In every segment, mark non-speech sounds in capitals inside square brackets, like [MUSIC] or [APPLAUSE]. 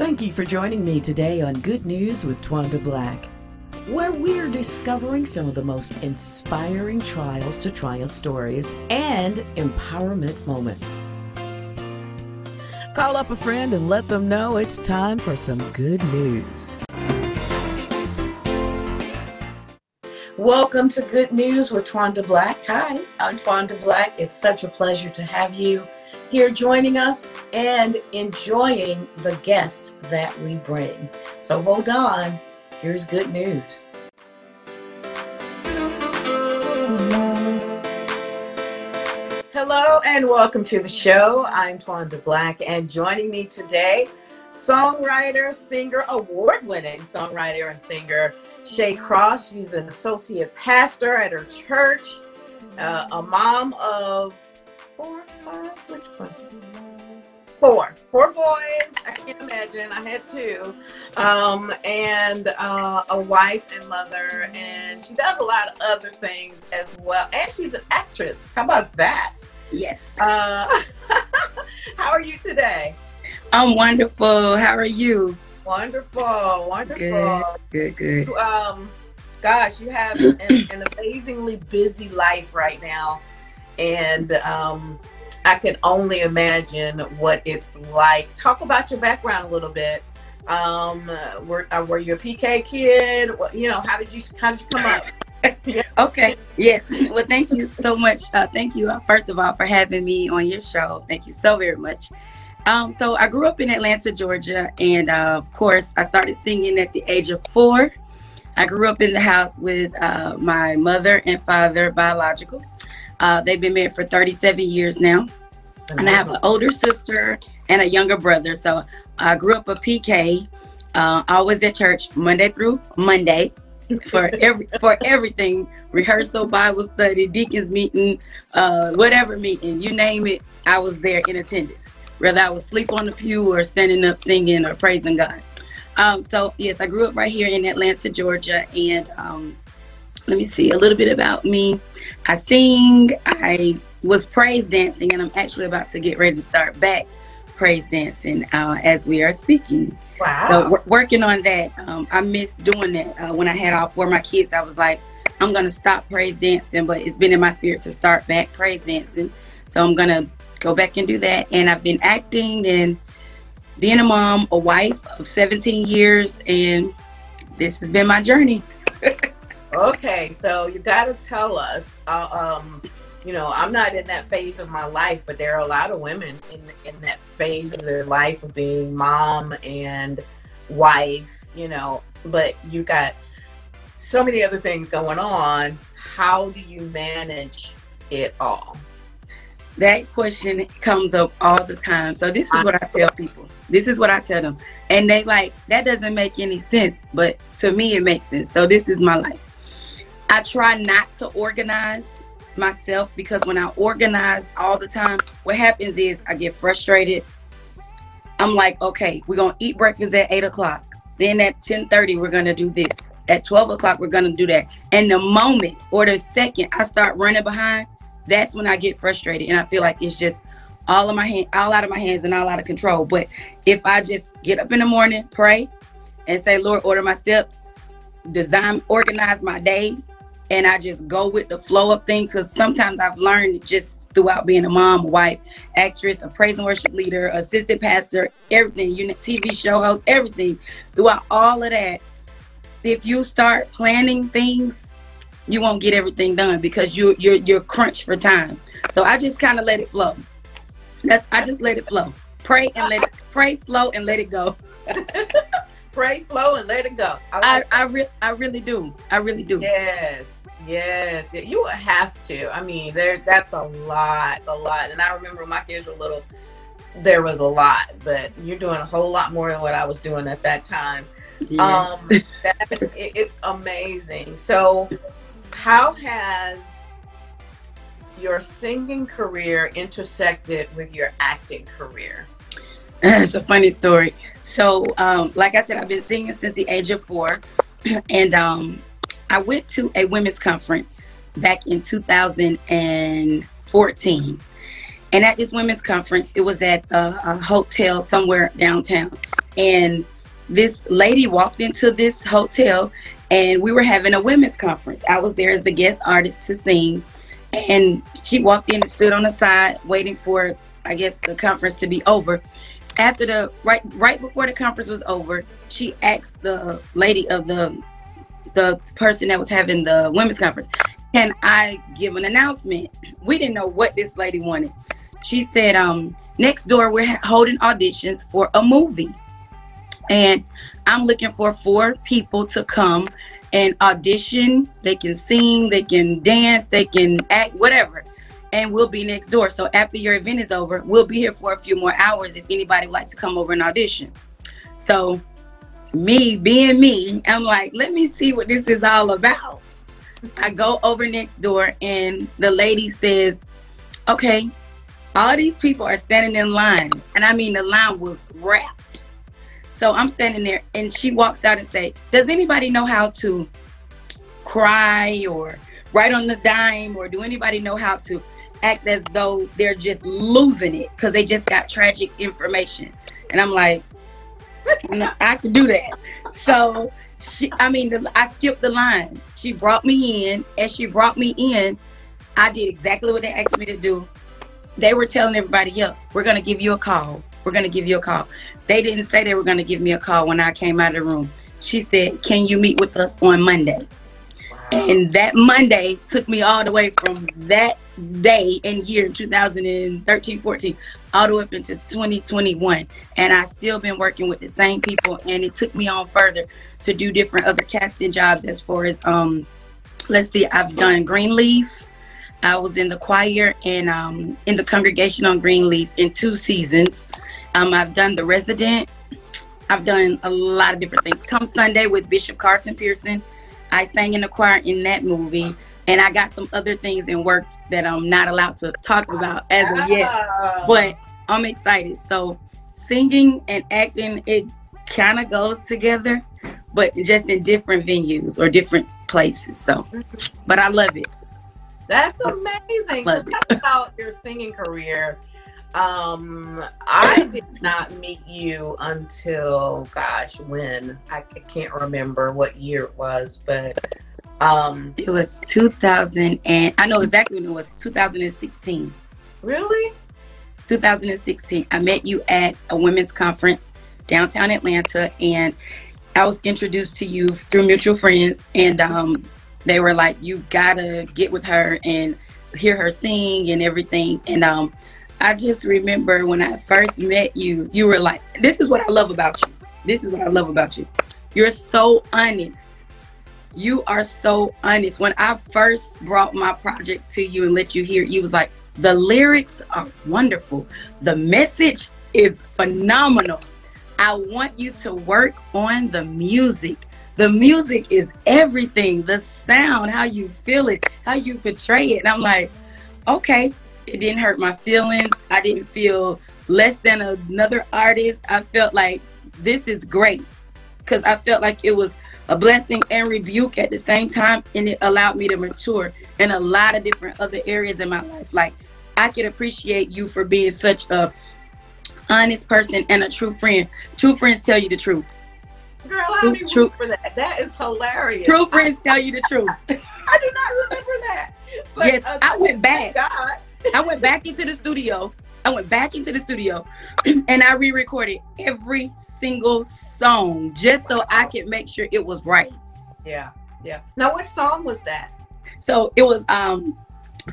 Thank you for joining me today on Good News with Twanda Black, where we're discovering some of the most inspiring trials to triumph stories and empowerment moments. Call up a friend and let them know it's time for some good news. Welcome to Good News with Twanda Black. Hi, I'm Twanda Black. It's such a pleasure to have you here joining us and enjoying the guests that we bring. So hold on, here's good news. Hello and welcome to the show. I'm Twanda Black, and joining me today, songwriter, singer, award winning songwriter and singer Shay Cross. She's an associate pastor at her church, uh, a mom of four, five, which one? Four, four boys. I can't imagine. I had two, um, and uh, a wife and mother, and she does a lot of other things as well. And she's an actress. How about that? Yes. Uh, [LAUGHS] how are you today? I'm wonderful. How are you? Wonderful, wonderful. Good, good, good. Um, gosh, you have an, an amazingly busy life right now, and um, I can only imagine what it's like. Talk about your background a little bit. Um, were uh, were you a PK kid? You know, how did you how did you come up? [LAUGHS] okay. Yes. Well, thank you so much. Uh, thank you, uh, first of all, for having me on your show. Thank you so very much. Um, so I grew up in Atlanta, Georgia, and uh, of course, I started singing at the age of four. I grew up in the house with uh, my mother and father, biological. Uh, they've been married for 37 years now, and I have an older sister and a younger brother. So I grew up a PK, uh, always at church Monday through Monday [LAUGHS] for every for everything rehearsal bible study deacons meeting uh whatever meeting you name it i was there in attendance whether I was sleep on the pew or standing up singing or praising God. Um, so yes, I grew up right here in Atlanta, Georgia, and um, let me see a little bit about me. I sing. I was praise dancing, and I'm actually about to get ready to start back praise dancing uh, as we are speaking. Wow. So w- working on that. Um, I miss doing that uh, when I had all four of my kids. I was like, I'm gonna stop praise dancing, but it's been in my spirit to start back praise dancing. So I'm gonna go back and do that. And I've been acting and being a mom, a wife of 17 years, and this has been my journey. [LAUGHS] okay, so you got to tell us. Uh, um, you know, I'm not in that phase of my life, but there are a lot of women in in that phase of their life of being mom and wife. You know, but you got so many other things going on. How do you manage it all? That question comes up all the time. So this is what I tell people. This is what I tell them. And they like, that doesn't make any sense. But to me, it makes sense. So this is my life. I try not to organize myself because when I organize all the time, what happens is I get frustrated. I'm like, okay, we're gonna eat breakfast at eight o'clock. Then at 10:30, we're gonna do this. At 12 o'clock, we're gonna do that. And the moment or the second I start running behind, that's when I get frustrated and I feel like it's just all of my hand, all out of my hands and all out of control. But if I just get up in the morning, pray, and say, Lord, order my steps, design, organize my day, and I just go with the flow of things. Because sometimes I've learned just throughout being a mom, a wife, actress, a praise and worship leader, assistant pastor, everything, you know, TV show host, everything. Throughout all of that, if you start planning things you won't get everything done because you you're you're crunched for time. So I just kind of let it flow. That's I just let it flow. Pray and let it pray, flow and let it go. [LAUGHS] pray, flow and let it go. I like I, I, re- I really do. I really do. Yes. Yes, you would have to. I mean, there that's a lot, a lot. And I remember my kids were little, there was a lot, but you're doing a whole lot more than what I was doing at that time. Yes. Um, that, it, it's amazing. So, how has your singing career intersected with your acting career? [CLEARS THROAT] It's a funny story. So, um, like I said, I've been singing since the age of four, [CLEARS THROAT] and um, I went to a women's conference back in 2014. And at this women's conference, it was at a, a uh, hotel somewhere downtown. and this lady walked into this hotel and we were having a women's conference. I was there as the guest artist to sing. And she walked in and stood on the side waiting for, I guess, the conference to be over. After the right right before the conference was over, she asked the lady of the the person that was having the women's conference, can I give an announcement? We didn't know what this lady wanted. She said, um, next door, we're holding auditions for a movie. And I'm looking for four people to come and audition. They can sing, they can dance, they can act, whatever. And we'll be next door. So after your event is over, we'll be here for a few more hours if anybody would like to come over and audition. So me being me, I'm like, let me see what this is all about. I go over next door and the lady says, okay, all these people are standing in line. And I mean, the line was wrapped so I'm standing there and she walks out and say, does anybody know how to cry or write on the dime or do anybody know how to act as though they're just losing it because they just got tragic information? And I'm like, I could do that. So she, I mean, the, I skipped the line. She brought me in. As she brought me in, I did exactly what they asked me to do. They were telling everybody else, we're going to give you a call. We're going to give you a call. They didn't say they were going to give me a call when I came out of the room. She said, Can you meet with us on Monday? And that Monday took me all the way from that day and year 2013 14 all the way up into 2021 and i still been working with the same people and it took me on further to do different other casting jobs as far as um let's see i've done greenleaf i was in the choir and um in the congregation on greenleaf in two seasons um, I've done The Resident. I've done a lot of different things. Come Sunday with Bishop Carlton Pearson. I sang in the choir in that movie. And I got some other things in work that I'm not allowed to talk about as of yet. But I'm excited. So singing and acting, it kind of goes together, but just in different venues or different places. So, but I love it. That's amazing. So talk about your singing career um, I [COUGHS] did not meet you until gosh, when I can't remember what year it was, but um, it was 2000 and I know exactly when it was 2016. Really? 2016. I met you at a women's conference downtown Atlanta, and I was introduced to you through mutual friends, and um, they were like, "You gotta get with her and hear her sing and everything." And um, I just remember when I first met you, you were like, this is what I love about you. This is what I love about you. You're so honest. You are so honest. When I first brought my project to you and let you hear you was like, the lyrics are wonderful. The message is phenomenal. I want you to work on the music. The music is everything. The sound, how you feel it, how you portray it. And I'm like, okay, it didn't hurt my feelings. I didn't feel less than another artist. I felt like this is great because I felt like it was a blessing and rebuke at the same time, and it allowed me to mature in a lot of different other areas in my life. Like I could appreciate you for being such a honest person and a true friend. True friends tell you the truth. Girl, I don't true, for that. That is hilarious. True friends tell you the truth. [LAUGHS] I do not remember that. But, yes, uh, I went back. God. I went back into the studio. I went back into the studio [CLEARS THROAT] and I re-recorded every single song just so I could make sure it was right. Yeah, yeah. Now, what song was that? So it was um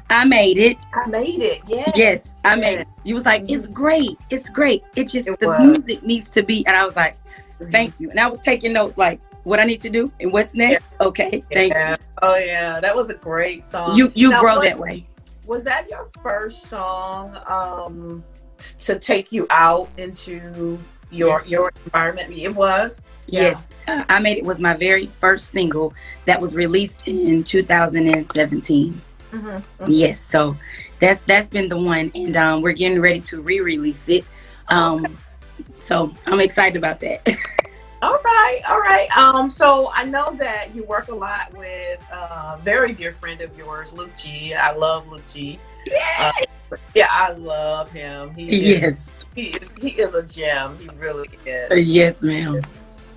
I made it. I made it. Yes. Yes, I yes. made it. You was like, it's great. It's great. It just it the was. music needs to be. And I was like, mm-hmm. thank you. And I was taking notes like what I need to do and what's next. Yeah. Okay, thank yeah. you. Oh yeah, that was a great song. You you now, grow what, that way was that your first song um, to take you out into your yes. your environment? It was. Yes. I made it was my very first single that was released in 2017. Mm-hmm. Mm-hmm. Yes, so that's that's been the one, and um, we're getting ready to re-release it. Um. So I'm excited about that. [LAUGHS] All right, all right. Um, so I know that you work a lot with a very dear friend of yours, Luke G. I love Luke G. Yeah, uh, yeah, I love him. He's yes, he is he is a gem. He really is. Uh, yes, ma'am.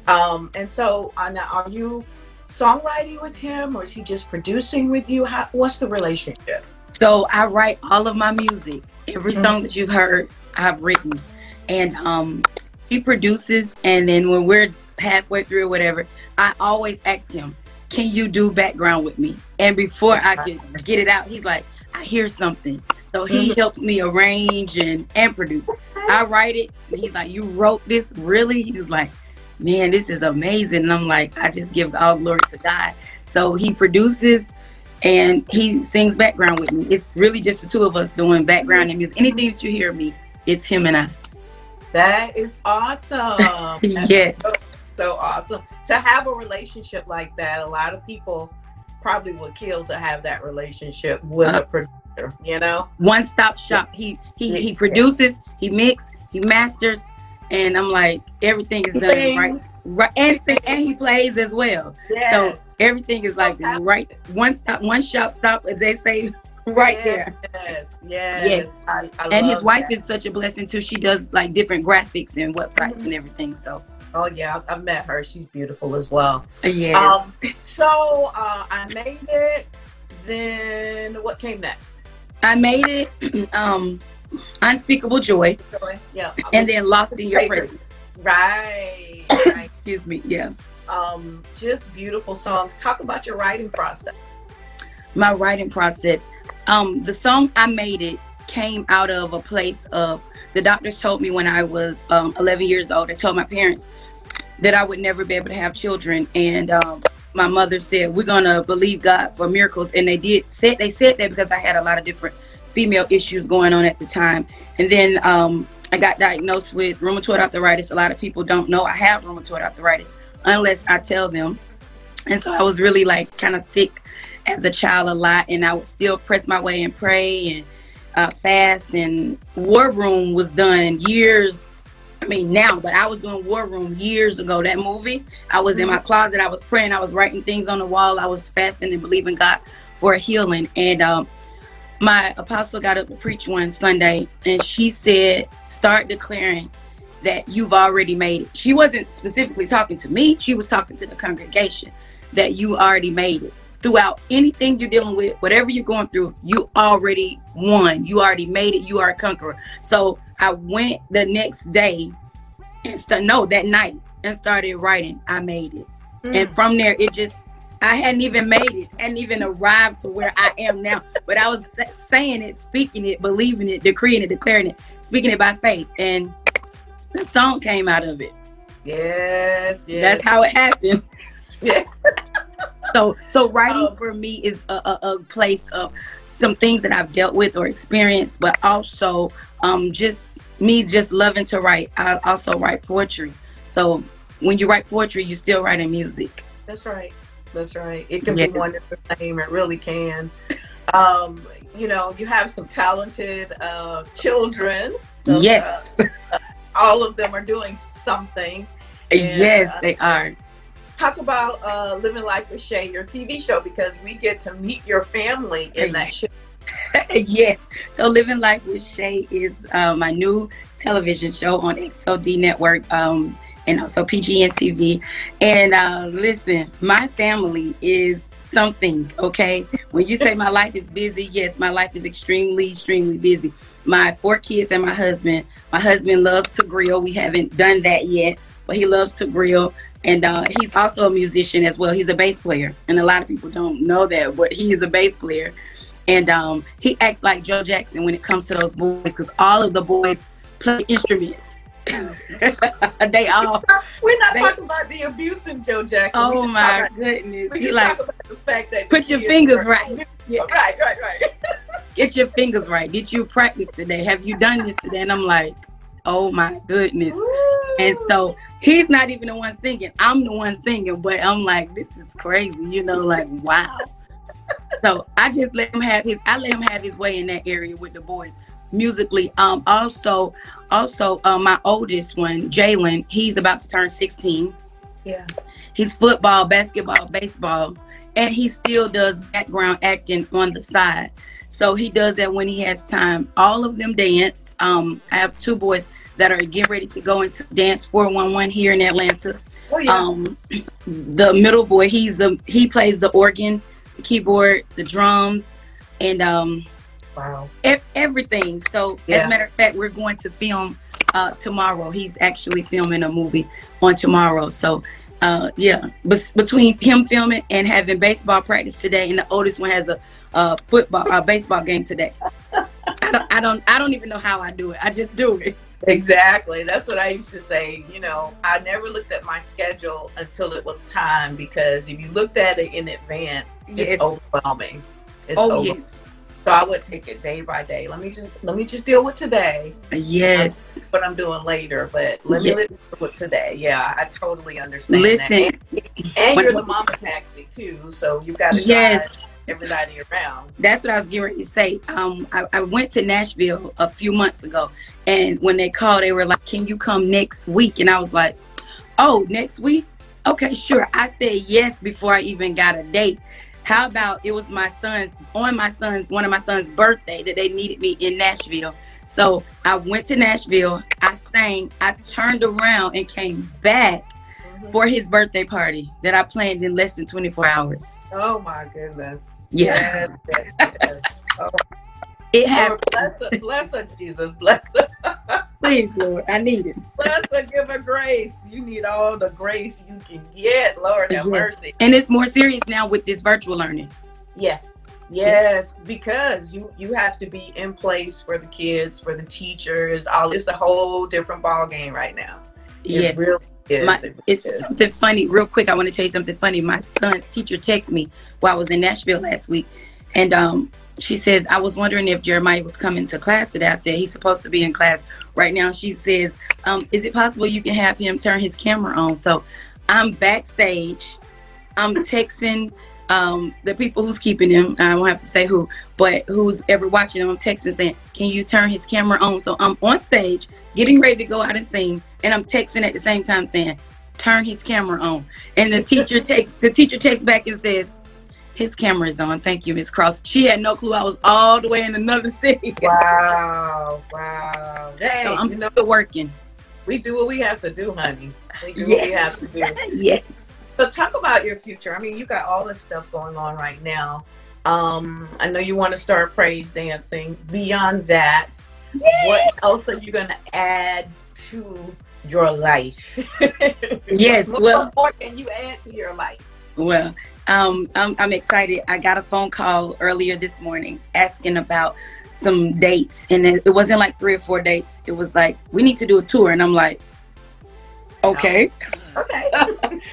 Um, and so uh, now, are you songwriting with him, or is he just producing with you? How, what's the relationship? So I write all of my music. Every Mhm. song that you've heard, I've written, and um, he produces. And then when we're halfway through or whatever, I always ask him, "Can you do background with me?" And before I can get it out, he's like, "I hear something." So he Mhm. helps me arrange and and produce. I write it, and he's like, "You wrote this, really?" He's like, "Man, this is amazing." And I'm like, "I just give all glory to God." So he produces and he sings background with me. It's really just the two of us doing background and music. Anything that you hear me, it's him and I. That is awesome. [LAUGHS] Yes. so, so awesome to have a relationship like that. A lot of people probably would kill to have that relationship with Uh, a producer. You know. One stop shop. He he he produces, he mix, he masters, and I'm like everything is done right. Right and sing, and he plays as well. Yes. So everything is like right one stop one shop stop as they say right there. Yes, yes, Yes. I, I And his wife that. is such a blessing too. She does like different graphics and websites and everything. So Oh yeah, I've- met her. She's beautiful as well. yes. Um, so uh, I made it. Then what came next? I made it [CLEARS THROAT] um unspeakable joy joy. Yeah, and then lost in your presence. right, [COUGHS] right. Excuse me. Yeah. Um, just beautiful songs. Talk about your writing process. My writing process. Um the song I made it came out of a place of the doctors told me when I was um 11 years old. I told my parents that I would never be able to have children and um my mother said we're gonna believe God for miracles and they did said they said that because I had a lot of different female issues going on at the time and then um I got diagnosed with rheumatoid arthritis. A lot of people don't know I have rheumatoid arthritis unless I tell them. And so I was really like kind of sick as a child a lot, and I would still press my way and pray and uh, fast. And War Room was done years. I mean now, but I was doing War Room years ago. That movie, I was in my closet. I was praying. I was writing things on the wall. I was fasting and believing God for healing. And um, my apostle got up to preach one Sunday, and she said, "Start declaring." that you've already made it. She wasn't specifically talking to me, she was talking to the congregation that you already made it. Throughout anything you're dealing with, whatever you're going through, you already won. You already made it. You are a conqueror. So I went the next day and st- no, that night and started writing. I made it. Hmm. And from there, it just, I hadn't even made it, hadn't even arrived to where I am now. But I was saying it, speaking it, believing it, decreeing it, declaring it, speaking it by faith. And the song came out of it. yes, yes. That's how it happened. [LAUGHS] Yeah. So, so writing Um, for me is a, a, a place of some things that I've dealt with or experienced, but also um, just me just loving to write. I also write poetry. So when you write poetry, you're still writing music. That's right. That's right. It can Yes. be one and the same. It really can. Um, you know, you have some talented uh, children. Those, yes, uh, [LAUGHS] all of them are doing something. yes, they are. Talk about uh, Living Life with Shay, your TV show, because we get to meet your family in that show. [LAUGHS] yes. So Living Life with Shay is uh, my new television show on XOD Network um, and also PGN TV. And uh, listen, my family is something, okay? When you say my life is busy, yes, my life is extremely, extremely busy. My four kids and my husband. My husband loves to grill. We haven't done that yet, but he loves to grill. And uh, he's also a musician as well. He's a bass player. And a lot of people don't know that, but he is a bass player and um, he acts like Joe Jackson when it comes to those boys because all of the boys play instruments. [LAUGHS] they all. We're not They- talking about the abuse of Joe Jackson. Oh my about- goodness! He like the fact that put your fingers were- right. Yeah. Right, right, right. [LAUGHS] get your fingers right. Did you practice today? Have you done this today? And I'm like, oh my goodness. And so he's not even the one singing. I'm the one singing, but I'm like, this is crazy, you know, like wow. so I just let him have his I let him have his way in that area with the boys musically. Um also also uh, my oldest one, Jalen, he's about to turn 16. yeah. He's football, basketball, baseball, and he still does background acting on the side. So he does that when he has time. All of them dance. Um, I have two boys that are getting ready to go into dance 411 here in Atlanta. Oh yeah. Um, [CLEARS THROAT] the middle boy, he's the he plays the organ, the keyboard, the drums, and um, wow. ev- everything. So as a matter of fact, we're going to film uh, tomorrow. He's actually filming a movie on tomorrow. So uh, yeah, but between him filming and having baseball practice today, and the oldest one has a, a football, a baseball game today. [LAUGHS] I don't, I don't, I don't even know how I do it. I just do it. Exactly. That's what I used to say. You know, I never looked at my schedule until it was time because if you looked at it in advance, it's Yes. overwhelming. It's Oh over- yes, So I would take it day by day. Let me just let me just deal with today. yes. What I'm doing later, but let me deal with today. Yeah, I totally understand. Listen, that. and, and when- you're the mama taxi too, so you've got to Yes. Everybody around. That's what I was getting ready to say. Um, I, I went to Nashville a few months ago, and when they called, they were like, "Can you come next week?" And I was like, "Oh, next week? Okay, sure." I said yes before I even got a date. How about it was my son's on my son's one of my son's birthday that they needed me in Nashville. So I went to Nashville. I sang. I turned around and came back Mhm. for his birthday party that I planned in less than 24 hours. Oh my goodness. Yeah. Yes, yes, yes. It Lord, happened. bless her, bless her, Jesus. Bless her. [LAUGHS] Please, Lord, I need it. Bless her, give her grace. You need all the grace you can get. Lord have Yes. mercy. And it's more serious now with this virtual learning. Yes. Yes, because you you have to be in place for the kids, for the teachers. All it's a whole different ball game right now. It yes. really is. My- It It's is. something funny. Real quick, I want to tell you something funny. My son's teacher texted me while I was in Nashville last week. And um, she says, I was wondering if Jeremiah was coming to class today. I said, he's supposed to be in class right now. She says, um, is it possible you can have him turn his camera on? So I'm backstage. I'm texting um, the people who's keeping him. I won't have to say who, but who's ever watching him. I'm texting saying, can you turn his camera on? So I'm on stage getting ready to go out and sing. And I'm texting at the same time saying, turn his camera on. And the teacher [LAUGHS] takes the teacher takes back and says, his camera is on. Thank you, Miss Cross. She had no clue I was all the way in another [LAUGHS] city. Wow. Wow. Hey, So I'm you know, still working. we do what we have to do, honey. We do what we have to do. [LAUGHS] yes. So talk about your future. I mean, you got all this stuff going on right now. Um, I know you want to start praise dancing. Beyond that, what else are you going to add to your life? [LAUGHS] Yes, what well- more can you add to your life? Well, um, I'm, I'm excited. I got a phone call earlier this morning asking about some dates, and it, it wasn't like three or four dates. It was like we need to do a tour, and I'm like, okay. Okay.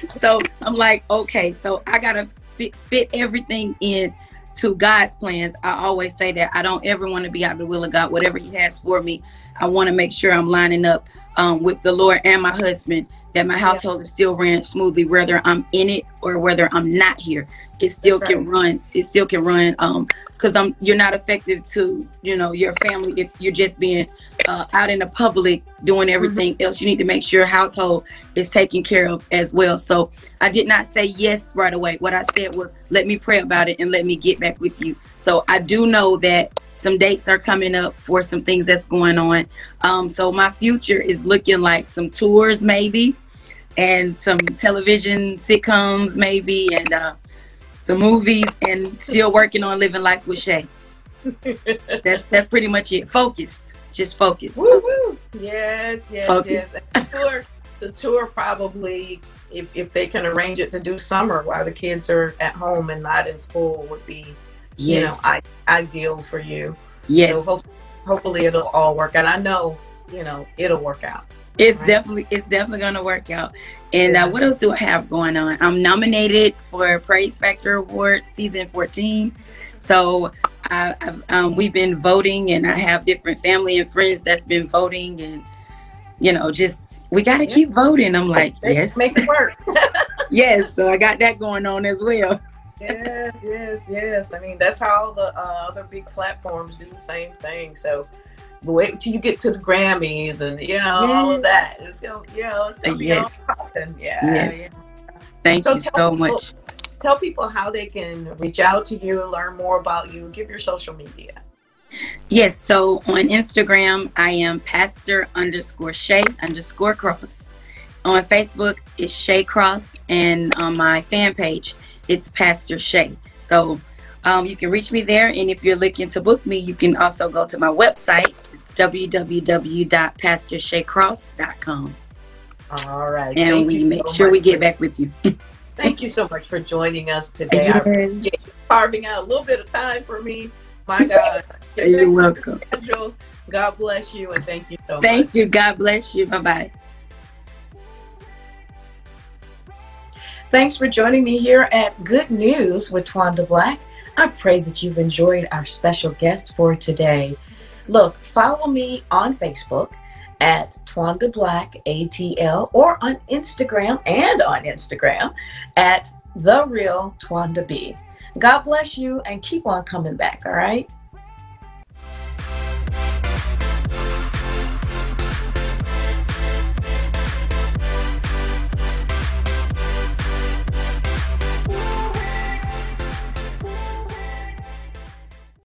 [LAUGHS] so I'm like, okay, so I gotta fit, fit everything in to God's plans. I always say that I don't ever want to be out of the will of God. Whatever He has for me, I want to make sure I'm lining up um, with the Lord and my husband. That my household is still ran smoothly, whether I'm in it or whether I'm not here. It still That's can run. It still can run. Um, because I'm you're not effective to you know your family if you're just being uh, out in the public doing everything else. You need to make sure household is taken care of as well. So I did not say yes right away. What I said was, let me pray about it and let me get back with you. So I do know that some dates are coming up for some things that's going on. Um, so my future is looking like some tours, maybe, and some television sitcoms, maybe, and uh, some movies, and still working on living life with Shay. [LAUGHS] That's that's pretty much it. Focused, just focus. Woo woo. Yes, yes, Focus. yes. The tour, the tour probably, if, if they can arrange it to do summer while the kids are at home and not in school, would be you know I, ideal for you. yes. So hope, hopefully it'll all work out. I know you know it'll work out. It's Right. definitely it's definitely gonna work out. And Yeah. uh, what else do I have going on? I'm nominated for Praise Factor Award season 14. So I, I've, um, we've been voting, and I have different family and friends that's been voting, and you know, just we got to Yeah. keep voting. I'm like, yes, make it work. [LAUGHS] [LAUGHS] yes. So I got that going on as well. yes, yes, yes. I mean that's how all the uh, other big platforms do the same thing. So wait till you get to the Grammys and you know all of that. It's gonna, you know, it's gonna be Yes. all popping. Yeah, Yes. yeah. Thank So you so people- much. Tell people how they can reach out to you, learn more about you, give your social media. Yes, so on Instagram, I am pastor underscore Shay underscore cross. On Facebook, it's Shay Cross, and on my fan page, it's Pastor Shay. So um, you can reach me there, and if you're looking to book me, you can also go to my website. It's www.pastorshaycross.com. All right. And Thank we make so sure we get back with you. [LAUGHS] Thank you so much for joining us today. Yes. carving out a little bit of time for me. My God. You're back to your welcome. schedule. God bless you and thank you so much. Thank you. God bless you. Bye bye. Thanks for joining me here at Good News with Twanda Black. I pray that you've enjoyed our special guest for today. Look, follow me on Facebook at Twanda Black ATL or on Instagram and on Instagram at The Real Twanda B. God bless you and keep on coming back, all right?